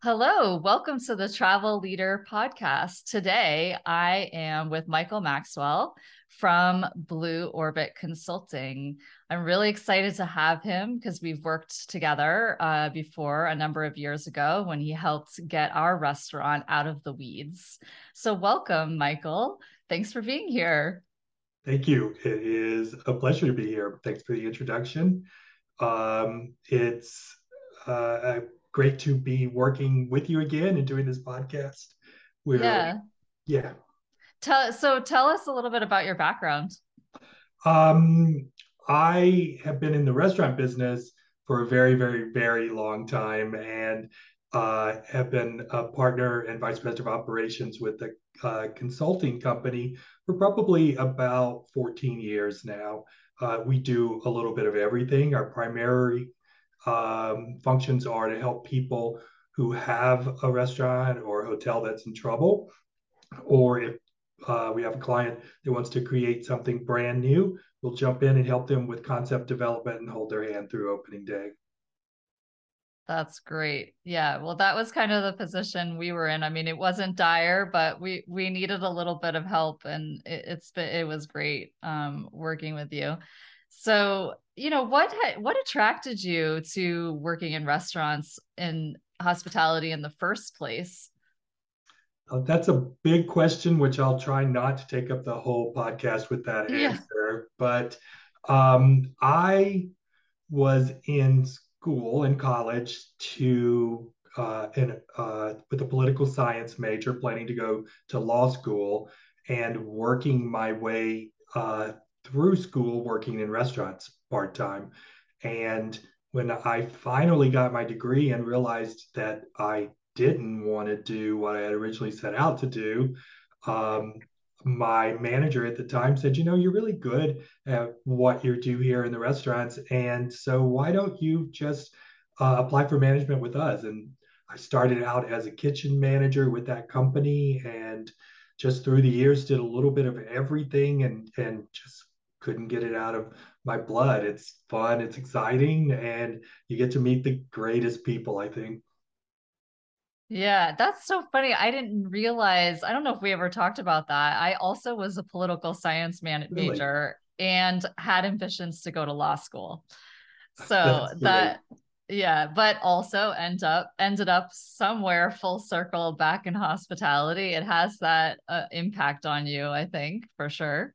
Hello, welcome to the Travel Leader Podcast. Today, I am with Michael Maxwell from Blue Orbit Consulting. I'm really excited to have him because we've worked together uh, before a number of years ago when he helped get our restaurant out of the weeds. So, welcome, Michael. Thanks for being here. Thank you. It is a pleasure to be here. Thanks for the introduction. Um, it's uh, great to be working with you again and doing this podcast. We're, yeah. Yeah. Tell, so tell us a little bit about your background. Um, I have been in the restaurant business for a very, very, very long time and uh, have been a partner and vice president of operations with the uh, consulting company for probably about 14 years now. Uh, we do a little bit of everything. Our primary um, functions are to help people who have a restaurant or a hotel that's in trouble, or if uh, we have a client that wants to create something brand new, we'll jump in and help them with concept development and hold their hand through opening day. That's great. Yeah. Well, that was kind of the position we were in. I mean, it wasn't dire, but we we needed a little bit of help, and it, it's it was great um, working with you. So, you know, what what attracted you to working in restaurants and hospitality in the first place? Uh, that's a big question, which I'll try not to take up the whole podcast with that yeah. answer. But um, I was in school in college to uh, in, uh, with a political science major, planning to go to law school, and working my way uh, through school working in restaurants part time. And when I finally got my degree and realized that I didn't want to do what I had originally set out to do, um, my manager at the time said, You know, you're really good at what you do here in the restaurants. And so why don't you just uh, apply for management with us? And I started out as a kitchen manager with that company and just through the years did a little bit of everything and and just couldn't get it out of my blood. It's fun, it's exciting, and you get to meet the greatest people, I think. Yeah, that's so funny. I didn't realize, I don't know if we ever talked about that. I also was a political science man- really? major and had ambitions to go to law school. So that yeah, but also end up ended up somewhere full circle back in hospitality. It has that uh, impact on you, I think, for sure.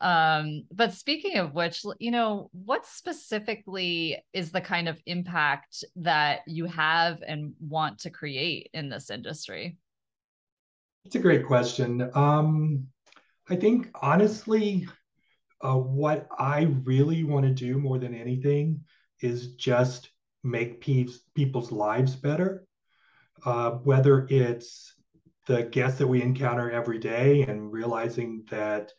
Um, but speaking of which, you know, what specifically is the kind of impact that you have and want to create in this industry? It's a great question. Um, I think honestly, uh, what I really want to do more than anything is just make pe- people's lives better. Uh, whether it's the guests that we encounter every day and realizing that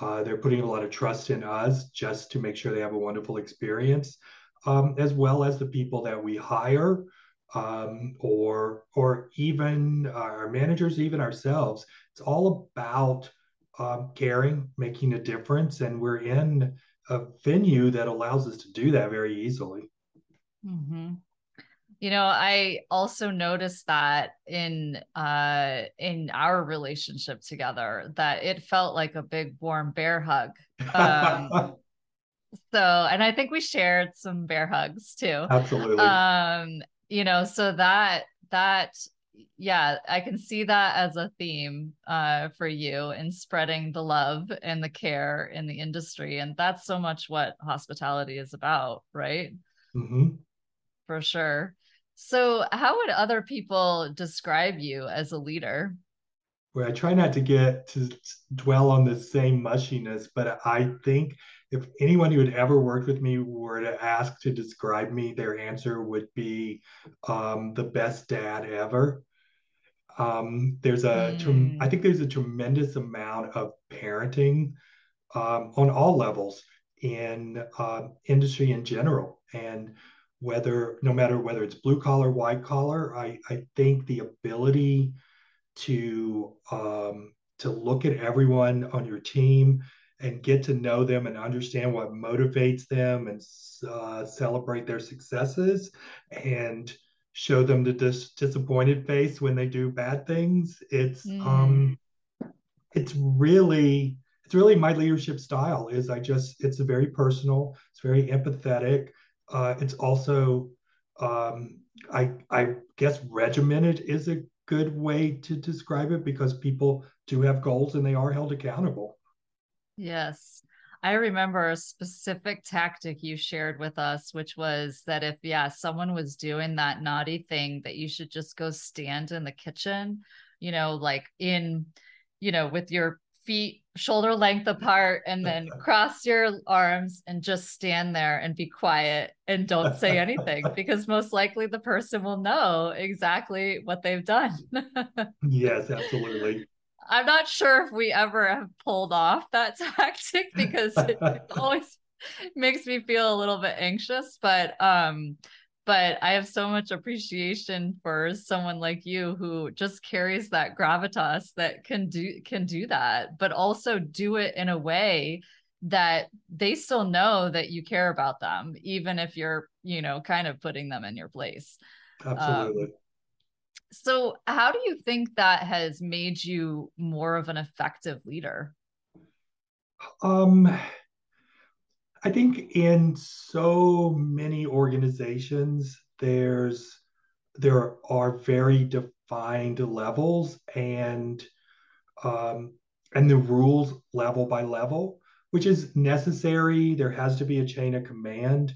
uh, they're putting a lot of trust in us just to make sure they have a wonderful experience, um, as well as the people that we hire, um, or or even our managers, even ourselves. It's all about um, caring, making a difference, and we're in a venue that allows us to do that very easily. Mm-hmm. You know, I also noticed that in uh in our relationship together that it felt like a big warm bear hug. Um so and I think we shared some bear hugs too. Absolutely. Um you know, so that that yeah, I can see that as a theme uh for you in spreading the love and the care in the industry and that's so much what hospitality is about, right? Mm-hmm. For sure. So, how would other people describe you as a leader? Well, I try not to get to dwell on the same mushiness, but I think if anyone who had ever worked with me were to ask to describe me, their answer would be um, the best dad ever. Um, there's a, mm. I think there's a tremendous amount of parenting um, on all levels in uh, industry in general, and whether no matter whether it's blue collar, white collar, I, I think the ability to um, to look at everyone on your team and get to know them and understand what motivates them and uh, celebrate their successes and show them the dis- disappointed face when they do bad things. It's mm. um it's really it's really my leadership style is I just it's a very personal, it's very empathetic. Uh, it's also um, I I guess regimented is a good way to describe it because people do have goals and they are held accountable. Yes. I remember a specific tactic you shared with us, which was that if, yeah, someone was doing that naughty thing, that you should just go stand in the kitchen, you know, like in, you know, with your feet shoulder length apart and then cross your arms and just stand there and be quiet and don't say anything because most likely the person will know exactly what they've done. yes, absolutely. I'm not sure if we ever have pulled off that tactic because it always makes me feel a little bit anxious, but um but I have so much appreciation for someone like you who just carries that gravitas that can do can do that, but also do it in a way that they still know that you care about them, even if you're, you know, kind of putting them in your place. Absolutely. Um, so, how do you think that has made you more of an effective leader? Um, I think in so many organizations, there's there are very defined levels and um, and the rules level by level, which is necessary. There has to be a chain of command,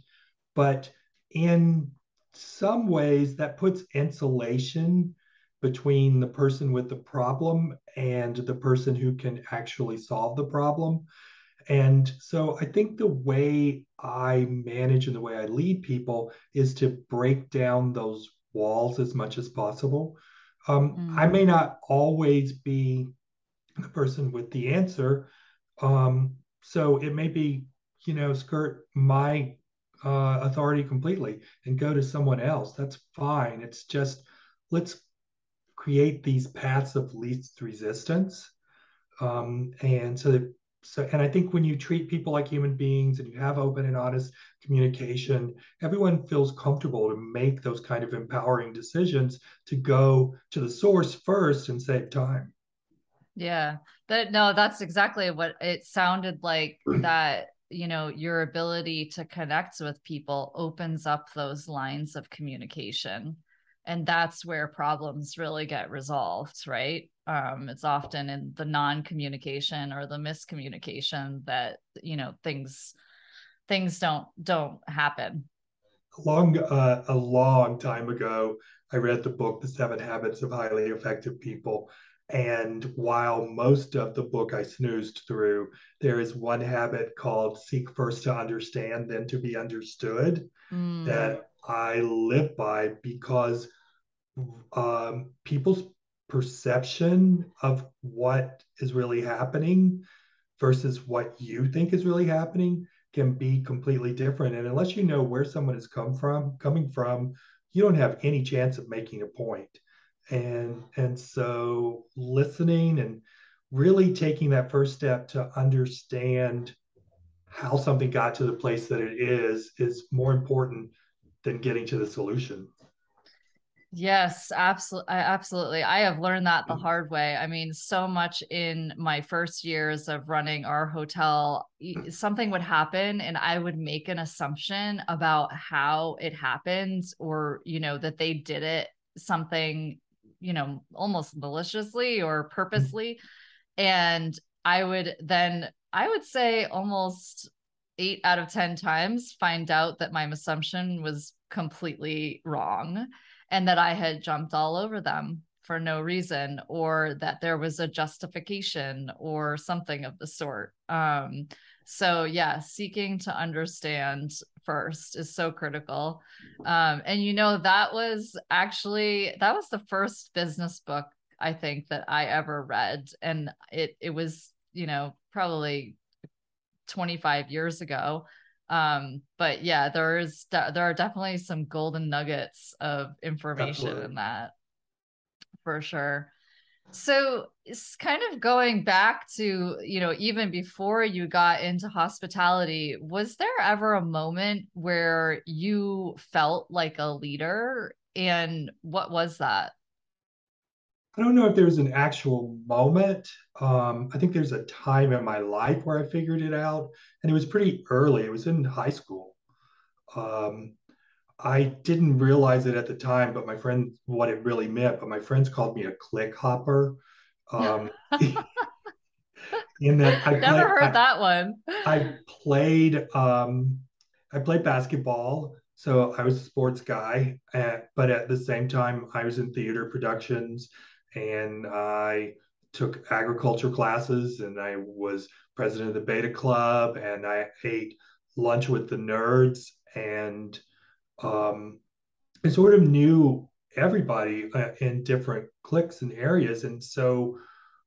but in some ways that puts insulation between the person with the problem and the person who can actually solve the problem. And so I think the way I manage and the way I lead people is to break down those walls as much as possible. Um, mm. I may not always be the person with the answer. Um, so it may be, you know, skirt my uh, authority completely and go to someone else. That's fine. It's just let's create these paths of least resistance. Um, and so that so and i think when you treat people like human beings and you have open and honest communication everyone feels comfortable to make those kind of empowering decisions to go to the source first and save time. Yeah that no that's exactly what it sounded like that you know your ability to connect with people opens up those lines of communication and that's where problems really get resolved right? Um, it's often in the non-communication or the miscommunication that you know things things don't don't happen. Long uh, a long time ago i read the book the seven habits of highly effective people. And while most of the book i snoozed through there is one habit called seek first to understand then to be understood mm. that i live by because um, people's perception of what is really happening versus what you think is really happening can be completely different. And unless you know where someone has come from coming from you don't have any chance of making a point. And and so listening and really taking that first step to understand how something got to the place that it is is more important than getting to the solution Yes, absolutely. Absolutely. I have learned that the mm. hard way. I mean, so much in my first years of running our hotel, something would happen and I would make an assumption about how it happened or, you know, that they did it something, you know, almost maliciously or mm. purposely. And I would then, I would say almost eight out of 10 times find out that my assumption was completely wrong and that I had jumped all over them for no reason or that there was a justification or something of the sort. Um, so yeah, seeking to understand first is so critical. Um, and you know, that was actually that was the first business book I think that I ever read. And it it was, you know, probably 25 years ago um but yeah there's there are definitely some golden nuggets of information Absolutely. in that for sure So it's kind of going back to, you know, even before you got into hospitality, was there ever a moment where you felt like a leader? And what was that? I don't know if there's an actual moment. Um, I think there's a time in my life where I figured it out, and it was pretty early. It was in high school. Um, I didn't realize it at the time, but my friend, what it really meant, but my friends called me a clique hopper. Um, in that I never played, heard I, that one. I played, um, I played basketball, so I was a sports guy, at, but at the same time, I was in theater productions, and I took agriculture classes, and I was president of the Beta Club, and I ate lunch with the nerds, and um, I sort of knew everybody uh, in different cliques and areas. And so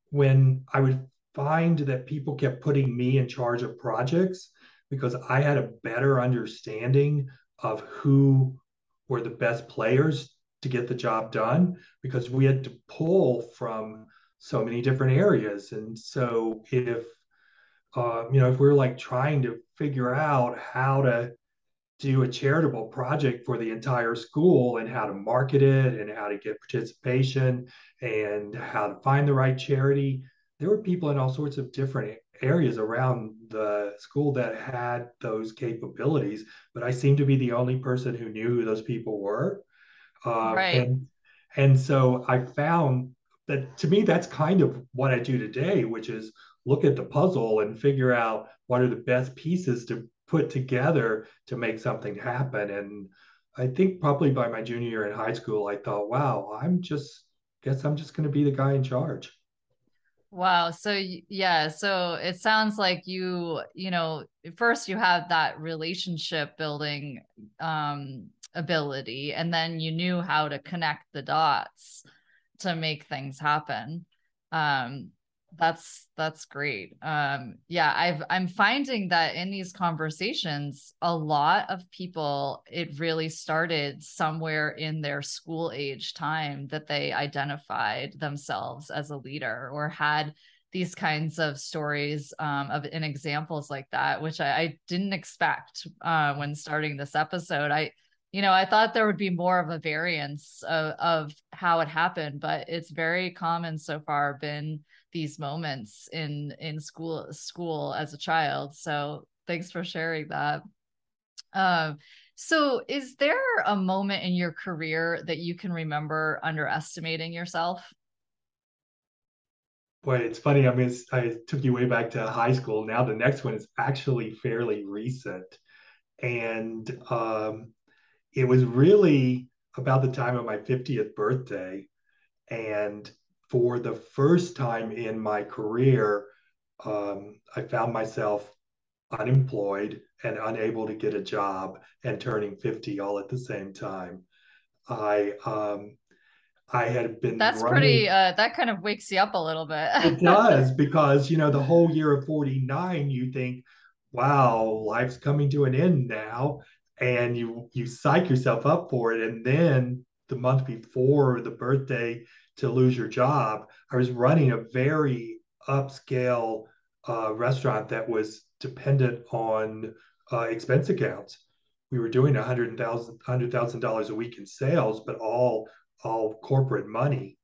when I would find that people kept putting me in charge of projects because I had a better understanding of who were the best players to get the job done because we had to pull from so many different areas. And so if uh, you know, if we're like trying to figure out how to do a charitable project for the entire school and how to market it and how to get participation and how to find the right charity. There were people in all sorts of different areas around the school that had those capabilities, but I seemed to be the only person who knew who those people were. Uh, right. And, and so I found that to me, that's kind of what I do today, which is look at the puzzle and figure out what are the best pieces to put together to make something happen. And I think probably by my junior year in high school, I thought, wow, I'm just, guess I'm just going to be the guy in charge. Wow. So yeah, so it sounds like you, you know, first you have that relationship building um ability and then you knew how to connect the dots to make things happen. Um that's that's great um yeah i've i'm finding that in these conversations a lot of people it really started somewhere in their school age time that they identified themselves as a leader or had these kinds of stories um, of and examples like that which i, I didn't expect uh, when starting this episode i you know i thought there would be more of a variance of, of how it happened but it's very common so far been these moments in in school school as a child so thanks for sharing that um so is there a moment in your career that you can remember underestimating yourself Boy, it's funny. I mean, I took you way back to high school. Now the next one is actually fairly recent, and um, it was really about the time of my 50th birthday, and for the first time in my career, um, I found myself unemployed and unable to get a job and turning 50 all at the same time. I um, I had been That's running, pretty uh, that kind of wakes you up a little bit. it does because you know the whole year of 49 you think wow life's coming to an end now and you you psych yourself up for it and then the month before the birthday to lose your job. I was running a very upscale uh, restaurant that was dependent on uh, expense accounts. We were doing a hundred thousand hundred thousand dollars a week in sales, but all all corporate money.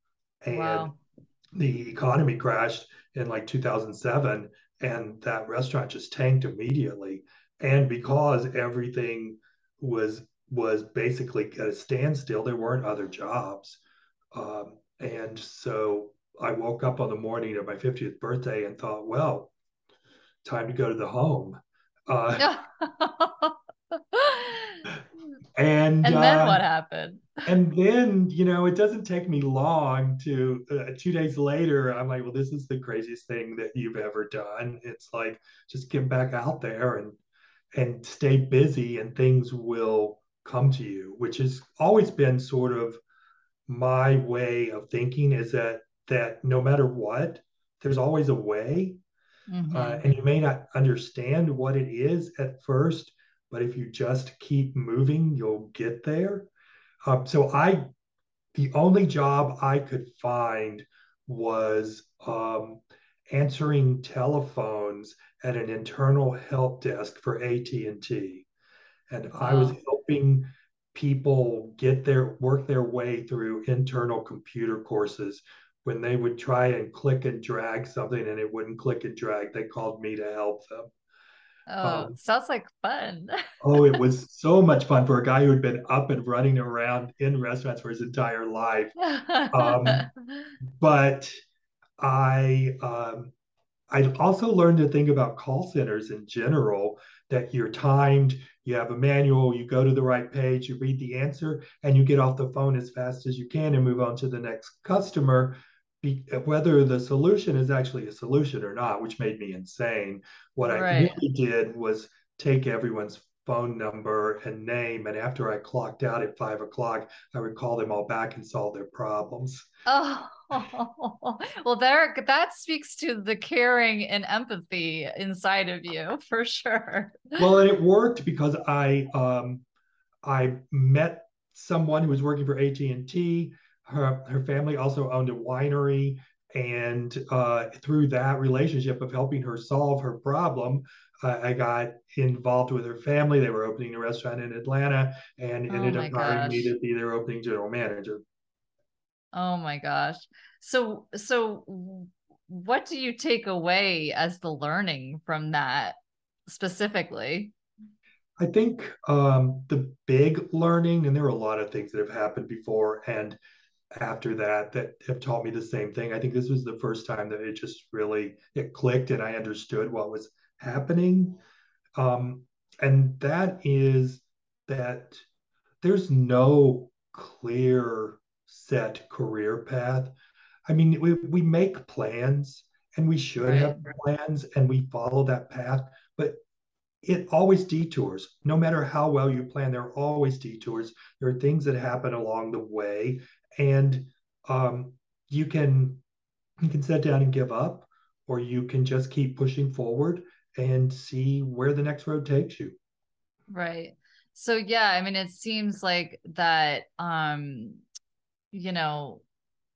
And wow. the economy crashed in like 2007, and that restaurant just tanked immediately. And because everything was was basically at a standstill, there weren't other jobs. Um, and so I woke up on the morning of my 50th birthday and thought, well, time to go to the home. Uh, and and then uh, what happened? And then, you know, it doesn't take me long to uh, two days later, I'm like, well, this is the craziest thing that you've ever done. It's like, just get back out there and and stay busy and things will come to you, which has always been sort of my way of thinking is that that no matter what, there's always a way. Mm-hmm. Uh, and you may not understand what it is at first, but if you just keep moving, you'll get there. Uh, so I, the only job I could find was um, answering telephones at an internal help desk for AT&T. And wow. I was helping people get their work their way through internal computer courses when they would try and click and drag something and it wouldn't click and drag they called me to help them oh um, sounds like fun oh it was so much fun for a guy who had been up and running around in restaurants for his entire life um, but i um, I also learned to think about call centers in general that you're timed, you have a manual, you go to the right page, you read the answer, and you get off the phone as fast as you can and move on to the next customer. Be, whether the solution is actually a solution or not, which made me insane. What right. I really did was take everyone's phone number and name. And after I clocked out at five o'clock, I would call them all back and solve their problems. Oh, well, there that speaks to the caring and empathy inside of you for sure. Well, and it worked because I um, I met someone who was working for AT and T. Her her family also owned a winery, and uh, through that relationship of helping her solve her problem, I got involved with her family. They were opening a restaurant in Atlanta and oh ended up hiring me to be their opening general manager. Oh my gosh. So so what do you take away as the learning from that specifically? I think um, the big learning, and there are a lot of things that have happened before and after that that have taught me the same thing. I think this was the first time that it just really it clicked and I understood what was happening. Um, and that is that there's no clear set career path. I mean, we, we make plans and we should right. have plans and we follow that path, but it always detours. No matter how well you plan, there are always detours. There are things that happen along the way, and um, you can you can sit down and give up, or you can just keep pushing forward and see where the next road takes you. Right. So yeah, I mean it seems like that um you know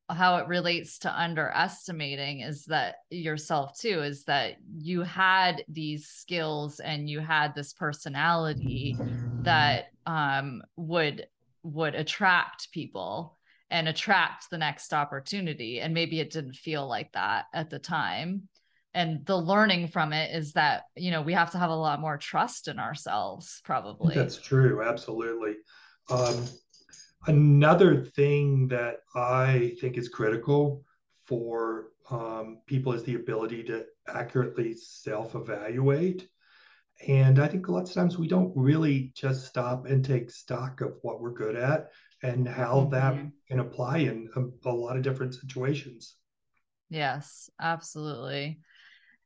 how it relates to underestimating is that yourself too is that you had these skills and you had this personality that um would would attract people and attract the next opportunity. And maybe it didn't feel like that at the time. And the learning from it is that you know we have to have a lot more trust in ourselves probably. That's true. Absolutely. Um, another thing that i think is critical for um, people is the ability to accurately self-evaluate. And i think a lot of times we don't really just stop and take stock of what we're good at and how mm-hmm. that can apply in a, a lot of different situations. Yes absolutely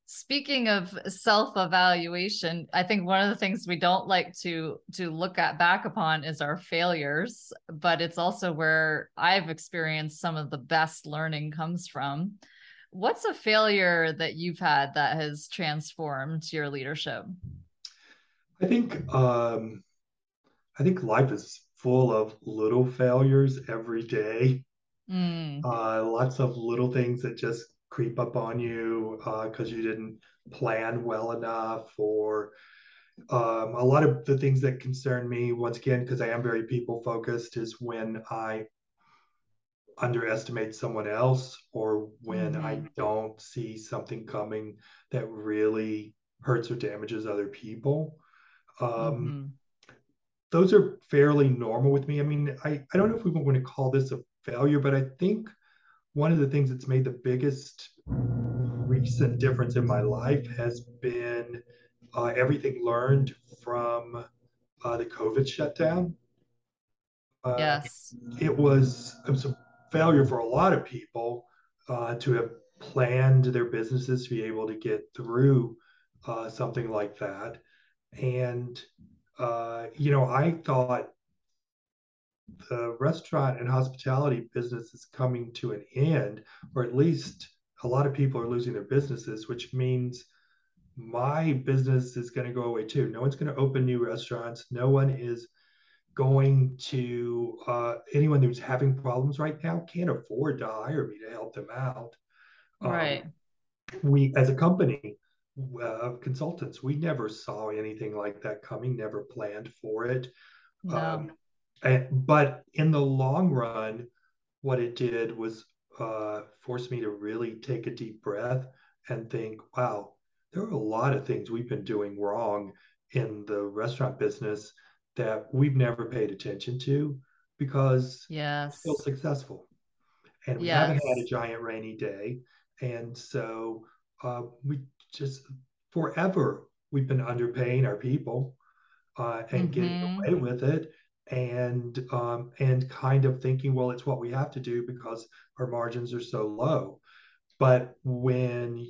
speaking of self-evaluation i think one of the things we don't like to to look at back upon is our failures but it's also where i've experienced some of the best learning comes from. What's a failure that you've had that has transformed your leadership? I think um i think life is full of little failures every day. Mm. uh, lots of little things that just creep up on you because uh, you didn't plan well enough or um, a lot of the things that concern me once again because i am very people focused is when i underestimate someone else or when mm-hmm. i don't see something coming that really hurts or damages other people um, mm-hmm. those are fairly normal with me i mean I, I don't know if we want to call this a failure but i think one of the things that's made the biggest recent difference in my life has been uh, everything learned from uh, the COVID shutdown. Uh, yes. It was, it was a failure for a lot of people uh, to have planned their businesses to be able to get through uh, something like that. And, uh, you know, I thought the restaurant and hospitality business is coming to an end, or at least a lot of people are losing their businesses, which means my business is going to go away too. No one's going to open new restaurants. No one is going to uh, anyone who's having problems right now can't afford to hire me to help them out. Um, right. Um, we, as a company, uh, consultants, we never saw anything like that coming, never planned for it. No. Um, but in the long run, what it did was uh, force me to really take a deep breath and think, wow, there are a lot of things we've been doing wrong in the restaurant business that we've never paid attention to because yes. we're still successful. And we yes. haven't had a giant rainy day. And so uh, we just forever we've been underpaying our people uh, and mm-hmm. getting away with it and um, and kind of thinking well it's what we have to do because our margins are so low. But when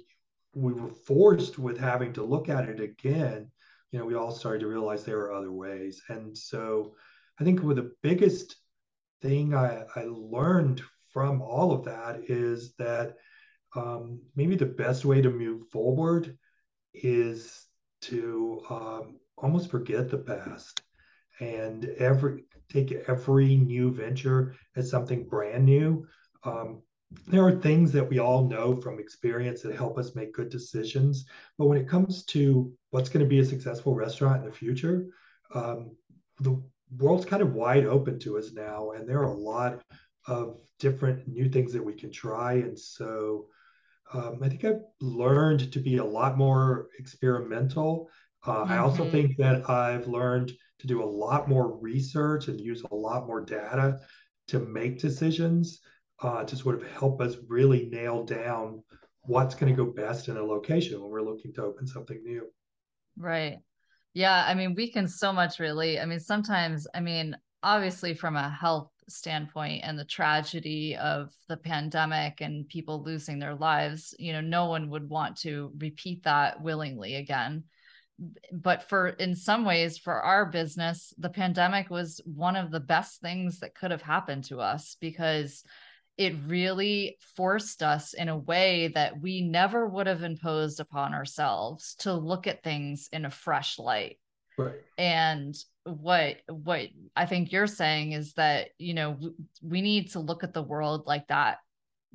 we were forced with having to look at it again you know we all started to realize there are other ways. And so i think with the biggest thing i, I learned from all of that is that um, maybe the best way to move forward is to um, almost forget the past and every take every new venture as something brand new. Um, there are things that we all know from experience that help us make good decisions. But when it comes to what's going to be a successful restaurant in the future, um, the world's kind of wide open to us now, and there are a lot of different new things that we can try. And so um, I think I've learned to be a lot more experimental. Uh, mm-hmm. I also mm-hmm. think that I've learned to do a lot more research and use a lot more data to make decisions uh, to sort of help us really nail down what's going to go best in a location when we're looking to open something new. Right. Yeah. I mean, we can so much relate. I mean, sometimes, I mean, obviously, from a health standpoint and the tragedy of the pandemic and people losing their lives, you know, no one would want to repeat that willingly again. But for in some ways, for our business, the pandemic was one of the best things that could have happened to us because it really forced us in a way that we never would have imposed upon ourselves to look at things in a fresh light. Right. And what what I think you're saying is that you know we need to look at the world like that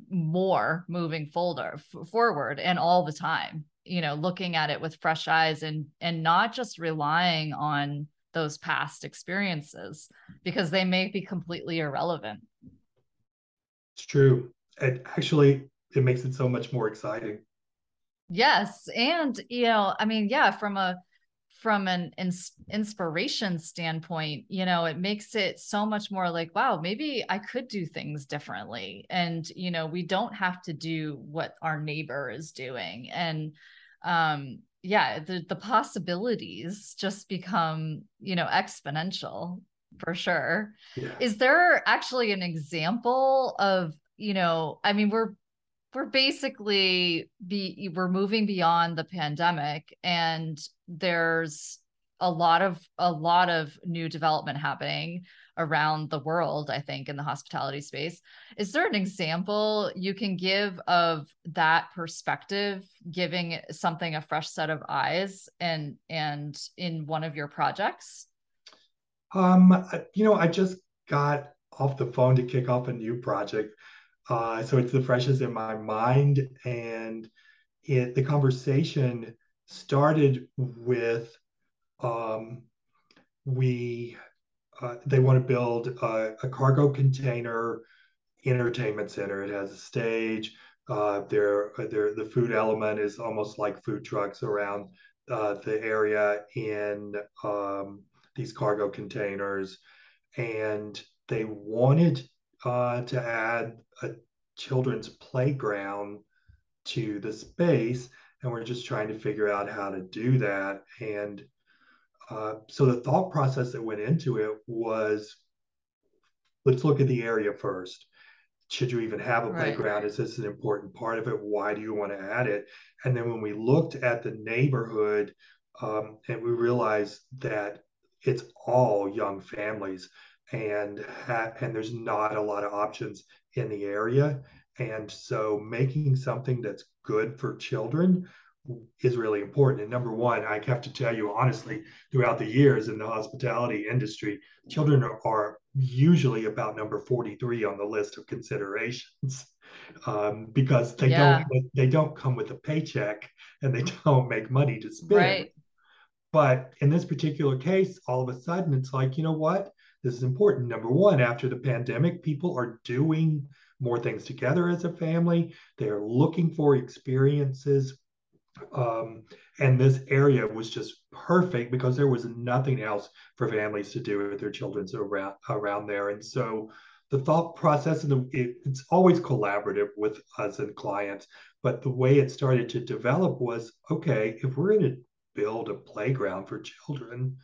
more moving folder f- forward and all the time you know looking at it with fresh eyes and and not just relying on those past experiences because they may be completely irrelevant it's true it actually it makes it so much more exciting yes and you know i mean yeah from a from an ins- inspiration standpoint, you know, it makes it so much more like, wow, maybe I could do things differently. And, you know, we don't have to do what our neighbor is doing. And, um, yeah, the, the possibilities just become, you know, exponential for sure. Yeah. Is there actually an example of, you know, I mean, we're we're basically be we're moving beyond the pandemic and there's a lot of a lot of new development happening around the world i think in the hospitality space is there an example you can give of that perspective giving something a fresh set of eyes and and in one of your projects um you know i just got off the phone to kick off a new project uh, so it's the freshest in my mind. And it, the conversation started with um, we uh, they want to build a, a, cargo container entertainment center. It has a stage. Uh, there, there, the food element is almost like food trucks around uh, the area in um, these cargo containers, and they wanted uh, to add a children's playground to the space. And we're just trying to figure out how to do that. And uh, so the thought process that went into it was let's look at the area first. Should you even have a right. playground? Is this an important part of it? Why do you want to add it? And then when we looked at the neighborhood um, and we realized that it's all young families and ha- and there's not a lot of options in the area and so making something that's good for children is really important. And number one, I have to tell you honestly, throughout the years in the hospitality industry, children are, are usually about number 43 on the list of considerations um, because they yeah. don't they don't come with a paycheck and they don't make money to spend. Right. But in this particular case, all of a sudden it's like, you know what? This is important. Number one, after the pandemic, people are doing more things together as a family. They are looking for experiences. Um, and this area was just perfect because there was nothing else for families to do with their children around around there. And so the thought process and the, it, it's always collaborative with us and clients. But the way it started to develop was okay, if we're going to build a playground for children,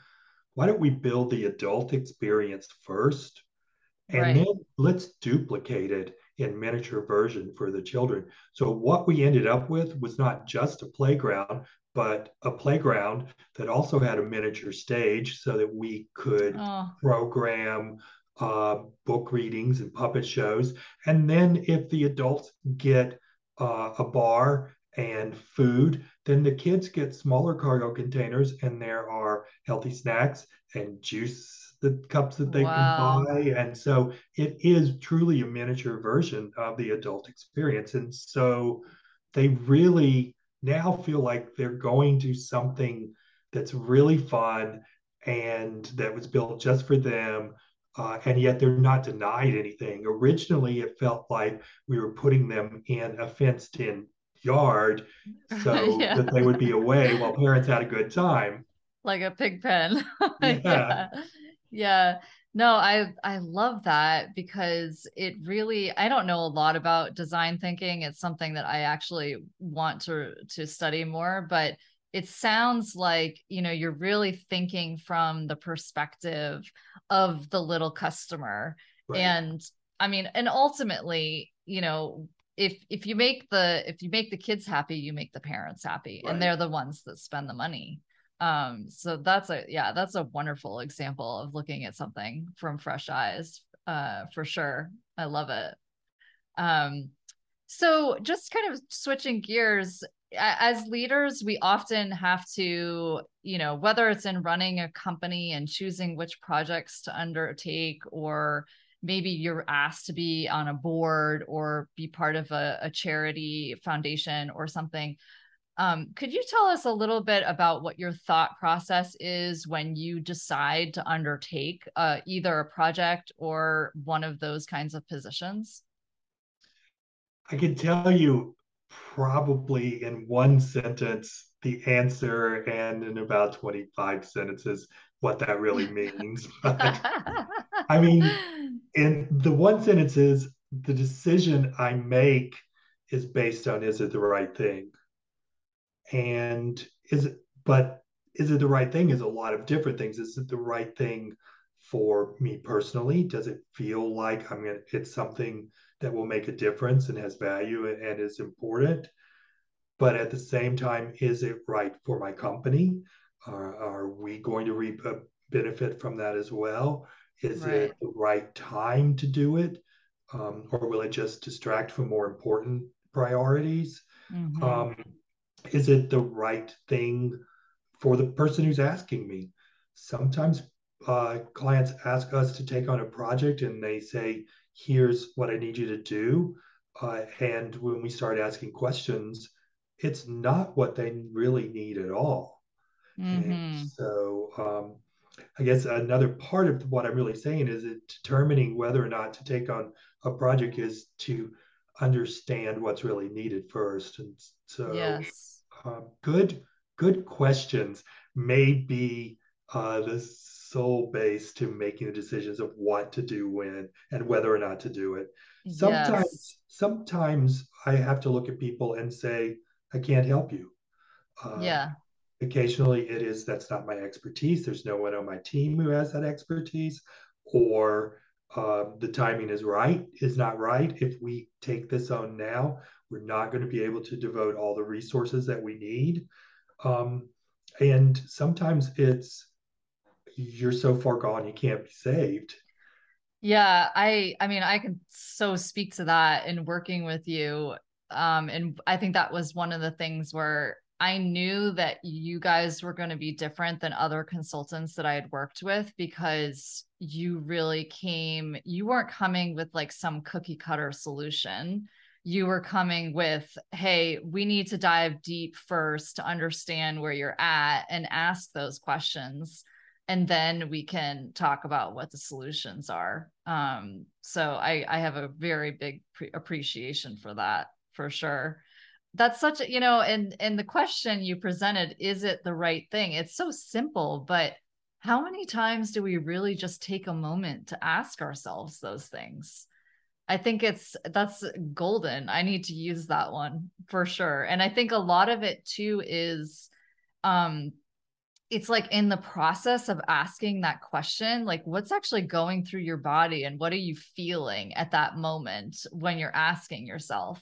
why don't we build the adult experience first? And right. then let's duplicate it in miniature version for the children. So what we ended up with was not just a playground, but a playground that also had a miniature stage so that we could oh. program uh, book readings and puppet shows. And then if the adults get uh, a bar and food, then the kids get smaller cargo containers and there are healthy snacks and juice the cups that they wow. can buy. And so it is truly a miniature version of the adult experience. And so they really now feel like they're going to something that's really fun and that was built just for them. Uh, and yet they're not denied anything. Originally, it felt like we were putting them in a fenced in yard so yeah. that they would be away while parents had a good time. Like a pig pen. yeah. yeah. Yeah. No, I I love that because it really I don't know a lot about design thinking. It's something that I actually want to to study more, but it sounds like, you know, you're really thinking from the perspective of the little customer. Right. And I mean, and ultimately, you know, if if you make the if you make the kids happy, you make the parents happy right. and they're the ones that spend the money um so that's a yeah that's a wonderful example of looking at something from fresh eyes uh for sure. I love it. Um so just kind of switching gears as leaders we often have to you know whether it's in running a company and choosing which projects to undertake or maybe you're asked to be on a board or be part of a, a charity foundation or something um, could you tell us a little bit about what your thought process is when you decide to undertake uh, either a project or one of those kinds of positions? I can tell you probably in one sentence the answer and in about 25 sentences what that really means. But, I mean, in the one sentence is the decision I make is based on is it the right thing? And is it but is it the right thing? Is a lot of different things. Is it the right thing for me personally? Does it feel like i'm mean, it's something that will make a difference and has value and, and is important? But at the same time is it right for my company? Are, are we going to reap a benefit from that as well? Is right. it the right time to do it? Um, or will it just distract from more important priorities? Mm-hmm. um, is it the right thing for the person who's asking me? Sometimes uh, clients ask us to take on a project and they say, here's what I need you to do. Uh, and when we start asking questions, it's not what they really need at all. Mm-hmm. so um, I guess another part of what I'm really saying is that determining whether or not to take on a project is to understand what's really needed first. And so yes uh, good good questions may be uh, the sole base to making the decisions of what to do when and whether or not to do it. Sometimes, yes. sometimes I have to look at people and say, "I can't help you." Uh, yeah. Occasionally, it is that's not my expertise. There's no one on my team who has that expertise, or uh, the timing is right is not right. If we take this on now, we're not going to be able to devote all the resources that we need. Um, and sometimes it's you're so far gone you can't be saved. Yeah, I I mean I can so speak to that in working with you. Um, and I think that was one of the things where I knew that you guys were going to be different than other consultants that I had worked with because you really came, you weren't coming with like some cookie cutter solution. You were coming with, hey, we need to dive deep first to understand where you're at and ask those questions. And then we can talk about what the solutions are. Um, so I, I have a very big pre- appreciation for that for sure that's such a you know and and the question you presented is it the right thing it's so simple but how many times do we really just take a moment to ask ourselves those things i think it's that's golden i need to use that one for sure and i think a lot of it too is um it's like in the process of asking that question like what's actually going through your body and what are you feeling at that moment when you're asking yourself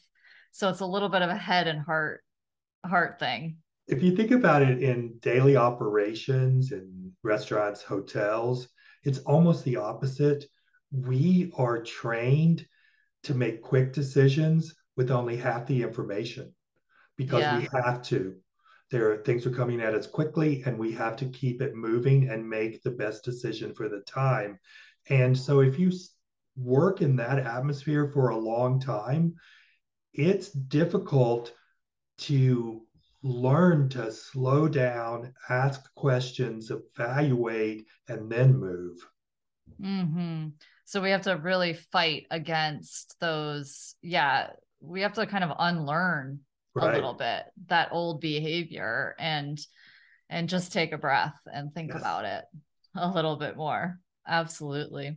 so it's a little bit of a head and heart heart thing. If you think about it in daily operations in restaurants, hotels, it's almost the opposite. We are trained to make quick decisions with only half the information because yeah. we have to. There are things are coming at us quickly and we have to keep it moving and make the best decision for the time. And so if you work in that atmosphere for a long time, it's difficult to learn to slow down, ask questions, evaluate, and then move. Mm-hmm. So we have to really fight against those. Yeah, we have to kind of unlearn right. a little bit that old behavior and and just take a breath and think yes. about it a little bit more. Absolutely.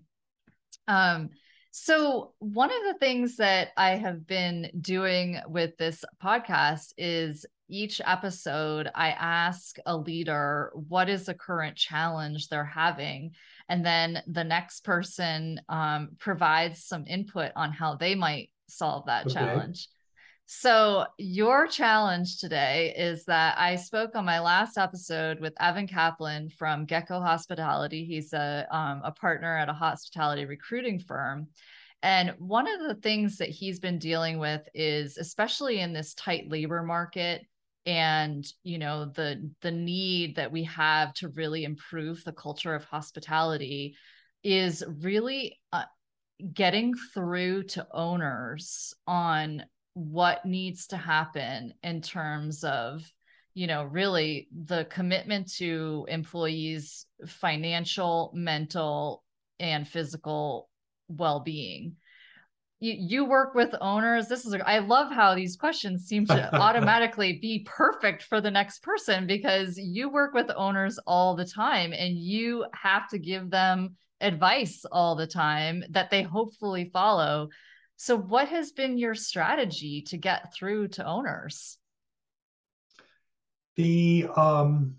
Um, so, one of the things that I have been doing with this podcast is each episode, I ask a leader what is the current challenge they're having. And then the next person um, provides some input on how they might solve that okay. challenge. So, your challenge today is that I spoke on my last episode with Evan Kaplan from Gecko Hospitality. He's a, um, a partner at a hospitality recruiting firm. And one of the things that he's been dealing with is, especially in this tight labor market, and you know the the need that we have to really improve the culture of hospitality is really uh, getting through to owners on what needs to happen in terms of you know really the commitment to employees financial mental and physical well-being you, you work with owners this is i love how these questions seem to automatically be perfect for the next person because you work with owners all the time and you have to give them advice all the time that they hopefully follow so, what has been your strategy to get through to owners? The um,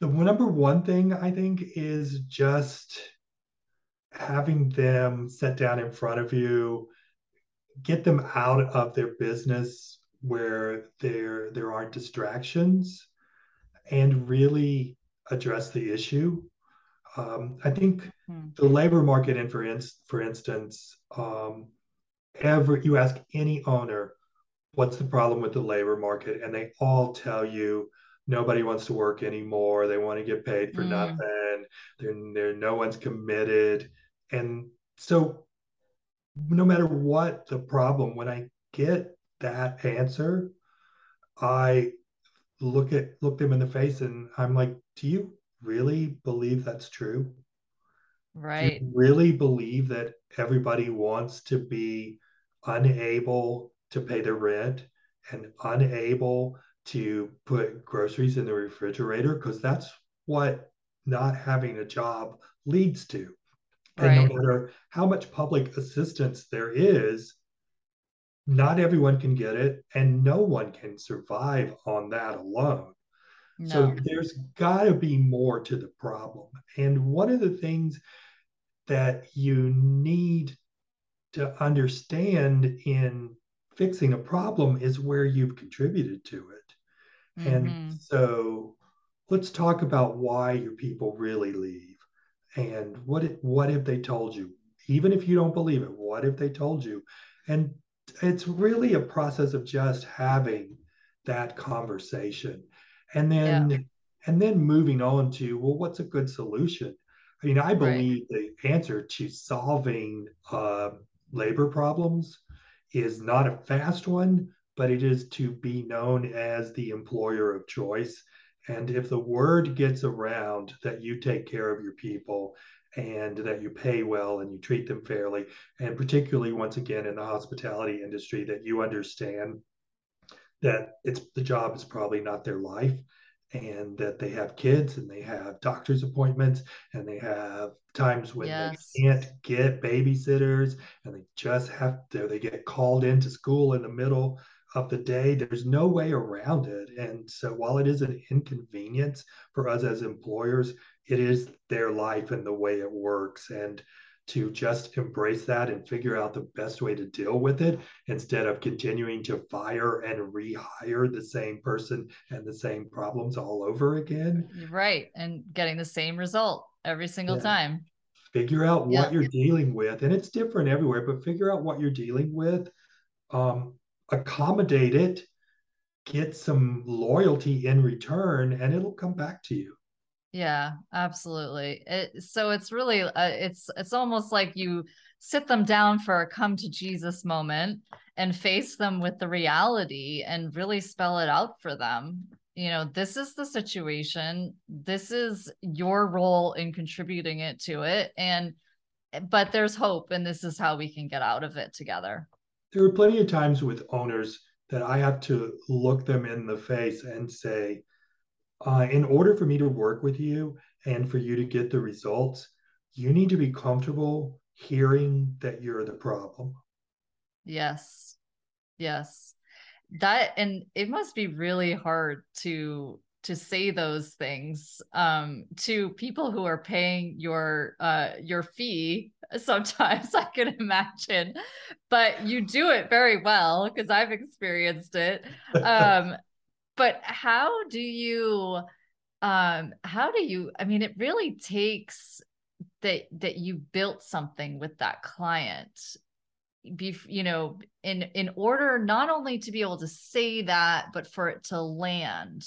the number one thing I think is just having them sit down in front of you, get them out of their business where there there aren't distractions, and really address the issue. Um, I think hmm. the labor market, and for, in, for instance, um, every you ask any owner, what's the problem with the labor market, and they all tell you nobody wants to work anymore. They want to get paid for mm. nothing. They're, they're no one's committed, and so no matter what the problem, when I get that answer, I look at look them in the face and I'm like, do you really believe that's true? Right. really believe that everybody wants to be unable to pay their rent and unable to put groceries in the refrigerator? Because that's what not having a job leads to. And right. no matter how much public assistance there is, not everyone can get it, and no one can survive on that alone. No. So there's got to be more to the problem. And one of the things that you need to understand in fixing a problem is where you've contributed to it. Mm-hmm. And so let's talk about why your people really leave and what it, what have they told you? Even if you don't believe it what if they told you? And it's really a process of just having that conversation. And then yeah. and then moving on to well what's a good solution? I mean i believe right. the answer to solving uh, labor problems is not a fast one but it is to be known as the employer of choice and if the word gets around that you take care of your people and that you pay well and you treat them fairly, and particularly once again in the hospitality industry, that you understand that it's the job is probably not their life and that they have kids and they have doctor's appointments and they have times when yes. they can't get babysitters and they just have to they get called into school in the middle of the day. There's no way around it. And so while it is an inconvenience for us as employers, it is their life and the way it works. And to just embrace that and figure out the best way to deal with it instead of continuing to fire and rehire the same person and the same problems all over again. Right. And getting the same result every single yeah. time. Figure out what you're dealing with. And it's different everywhere, but figure out what you're dealing with. Um, accommodate it, get some loyalty in return, and it'll come back to you. Yeah, absolutely. It, so it's really uh, it's it's almost like you sit them down for a come to Jesus moment and face them with the reality and really spell it out for them. You know, this is the situation. This is your role in contributing it to it and but there's hope and this is how we can get out of it together there are plenty of times with owners that I have to look them in the face and say, uh, in order for me to work with you and for you to get the results, you need to be comfortable hearing that you're the problem. Yes. Yes. That, and it must be really hard to to say those things um, to people who are paying your uh, your fee sometimes i can imagine. But you do it very well because i've experienced it. Um, but how do you um, how do you i mean it really takes that that you built something with that client be you know in in order not only to be able to say that but for it to land.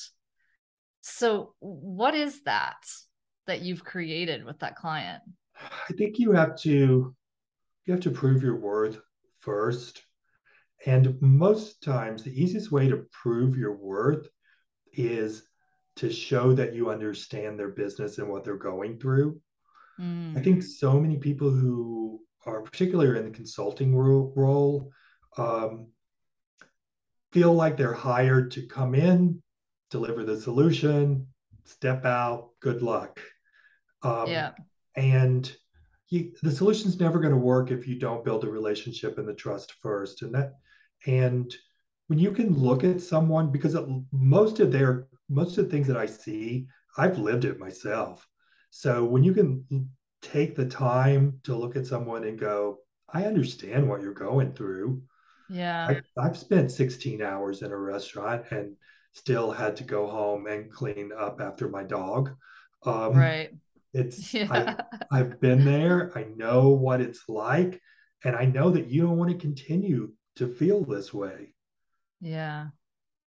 So, what is that that you've created with that client? I think you have to you have to prove your worth first. And most times the easiest way to prove your worth is to show that you understand their business and what they're going through. Mm. I think so many people who are particularly in the consulting role, role um, feel like they're hired to come in, deliver the solution, step out, good luck. Um, yeah. And you, the solution's never going to work if you don't build a relationship and the trust first. And that, and when you can look at someone, because most of their, most of the things that I see, I've lived it myself. So when you can take the time to look at someone and go, I understand what you're going through. Yeah. I, have spent 16 hours in a restaurant and still had to go home and clean up after my dog. Um, right. It's yeah. I, have been there. I know what it's like, and I know that you don't want to continue to feel this way. Yeah.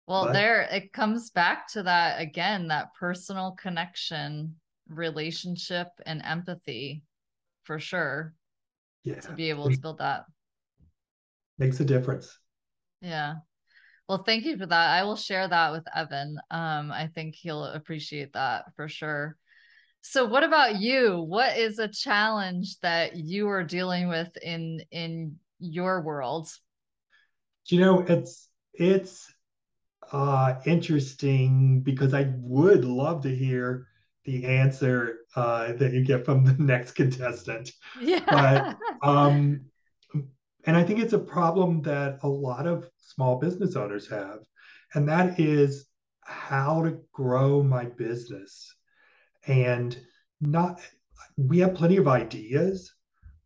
Well, but, there it comes back to that again, that personal connection, relationship, and empathy, for sure. Yeah. To be able to build that makes a difference. Yeah. Well, thank you for that. I will share that with Evan. Um, I think he'll appreciate that for sure. So, what about you? What is a challenge that you are dealing with in in your world? You know, it's it's uh, interesting because I would love to hear the answer uh, that you get from the next contestant. Yeah. But um, and I think it's a problem that a lot of small business owners have. And that is how to grow my business. And not, we have plenty of ideas,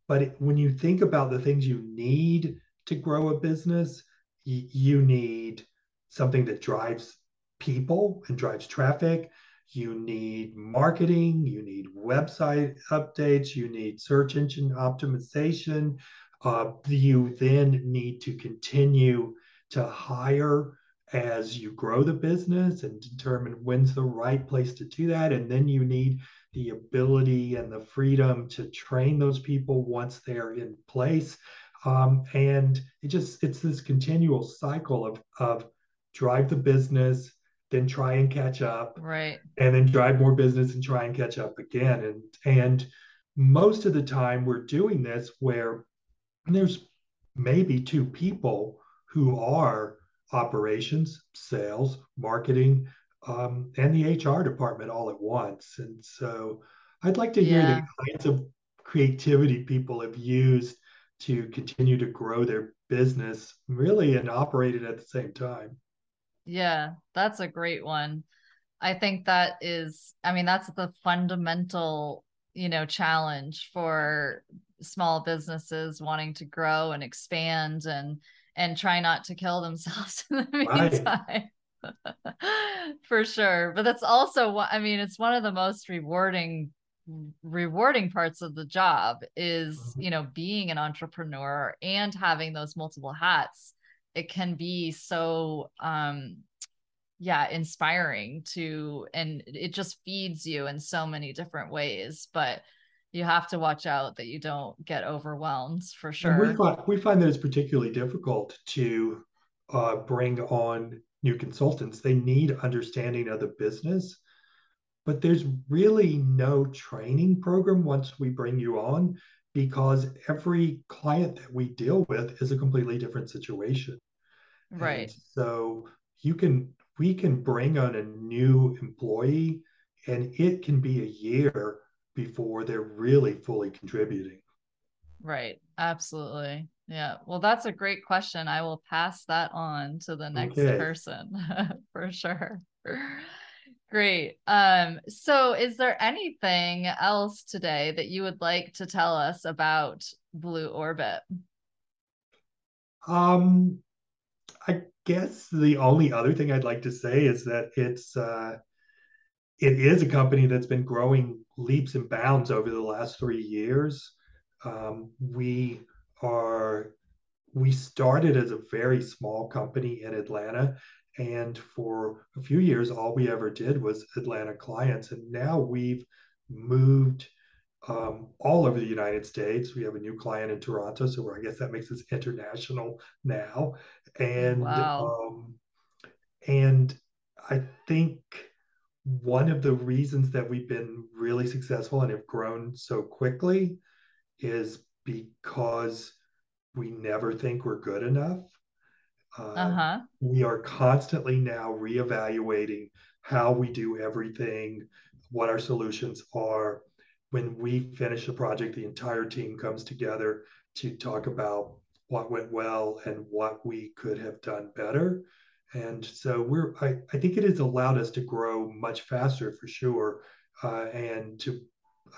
but when you think about the things you need to grow a business, you need something that drives people and drives traffic. You need marketing, you need website updates, you need search engine optimization, uh, you then need to continue to hire as you grow the business and determine when's the right place to do that. And then you need the ability and the freedom to train those people once they're in place. Um, and it just it's this continual cycle of of drive the business, then try and catch up, right, and then drive more business and try and catch up again. And and most of the time we're doing this where there's maybe two people who are operations, sales, marketing, um, and the HR department all at once. And so I'd like to hear yeah. the kinds of creativity people have used to continue to grow their business really and operate it at the same time. Yeah, that's a great one. I think that is, I mean, that's the fundamental, you know, challenge for small businesses wanting to grow and expand and and try not to kill themselves in the meantime. Right. For sure. But that's also what I mean, it's one of the most rewarding rewarding parts of the job is, mm-hmm. you know, being an entrepreneur and having those multiple hats. It can be so um yeah, inspiring to and it just feeds you in so many different ways, but you have to watch out that you don't get overwhelmed for sure. And we find we find that it's particularly difficult to uh, bring on new consultants. They need understanding of the business, but there's really no training program once we bring you on because every client that we deal with is a completely different situation. Right. And so you can we can bring on a new employee and it can be a year before they're really fully contributing. Right. Absolutely. Yeah. Well, that's a great question. I will pass that on to the next okay. person for sure. Great. Um, so is there anything else today that you would like to tell us about Blue Orbit? Um, I guess the only other thing I'd like to say is that it's uh, it is a company that's been growing leaps and bounds over the last three years. Um, we are we started as a very small company in Atlanta, and for a few years, all we ever did was Atlanta clients, and now we've moved um, all over the United States. We have a new client in Toronto, so I guess that makes us international now, and wow. um, and I think one of the reasons that we've been really successful and have grown so quickly is because we never think we're good enough. Uh, uh-huh. We are constantly now reevaluating how we do everything, what our solutions are. When we finish a project, the entire team comes together to talk about what went well and what we could have done better and so we're I, I think it has allowed us to grow much faster for sure uh, and to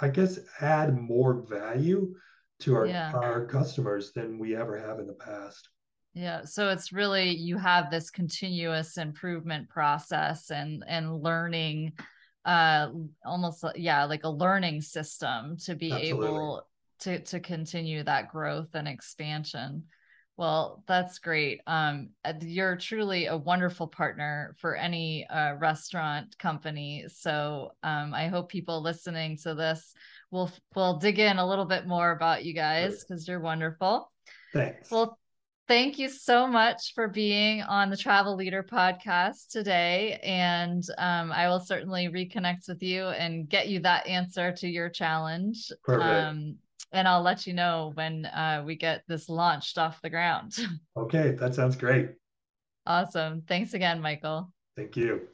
i guess add more value to our yeah. our customers than we ever have in the past yeah so it's really you have this continuous improvement process and and learning uh almost yeah like a learning system to be Absolutely. able to to continue that growth and expansion well, that's great. Um, uh, you're truly a wonderful partner for any uh, restaurant company. So um, I hope people listening to this will will dig in a little bit more about you guys because you're wonderful. Thanks. Well, thank you so much for being on the Travel Leader podcast today, and um, I will certainly reconnect with you and get you that answer to your challenge. Perfect. And I'll let you know when uh, we get this launched off the ground. Okay, that sounds great. Awesome. Thanks again, Michael. Thank you.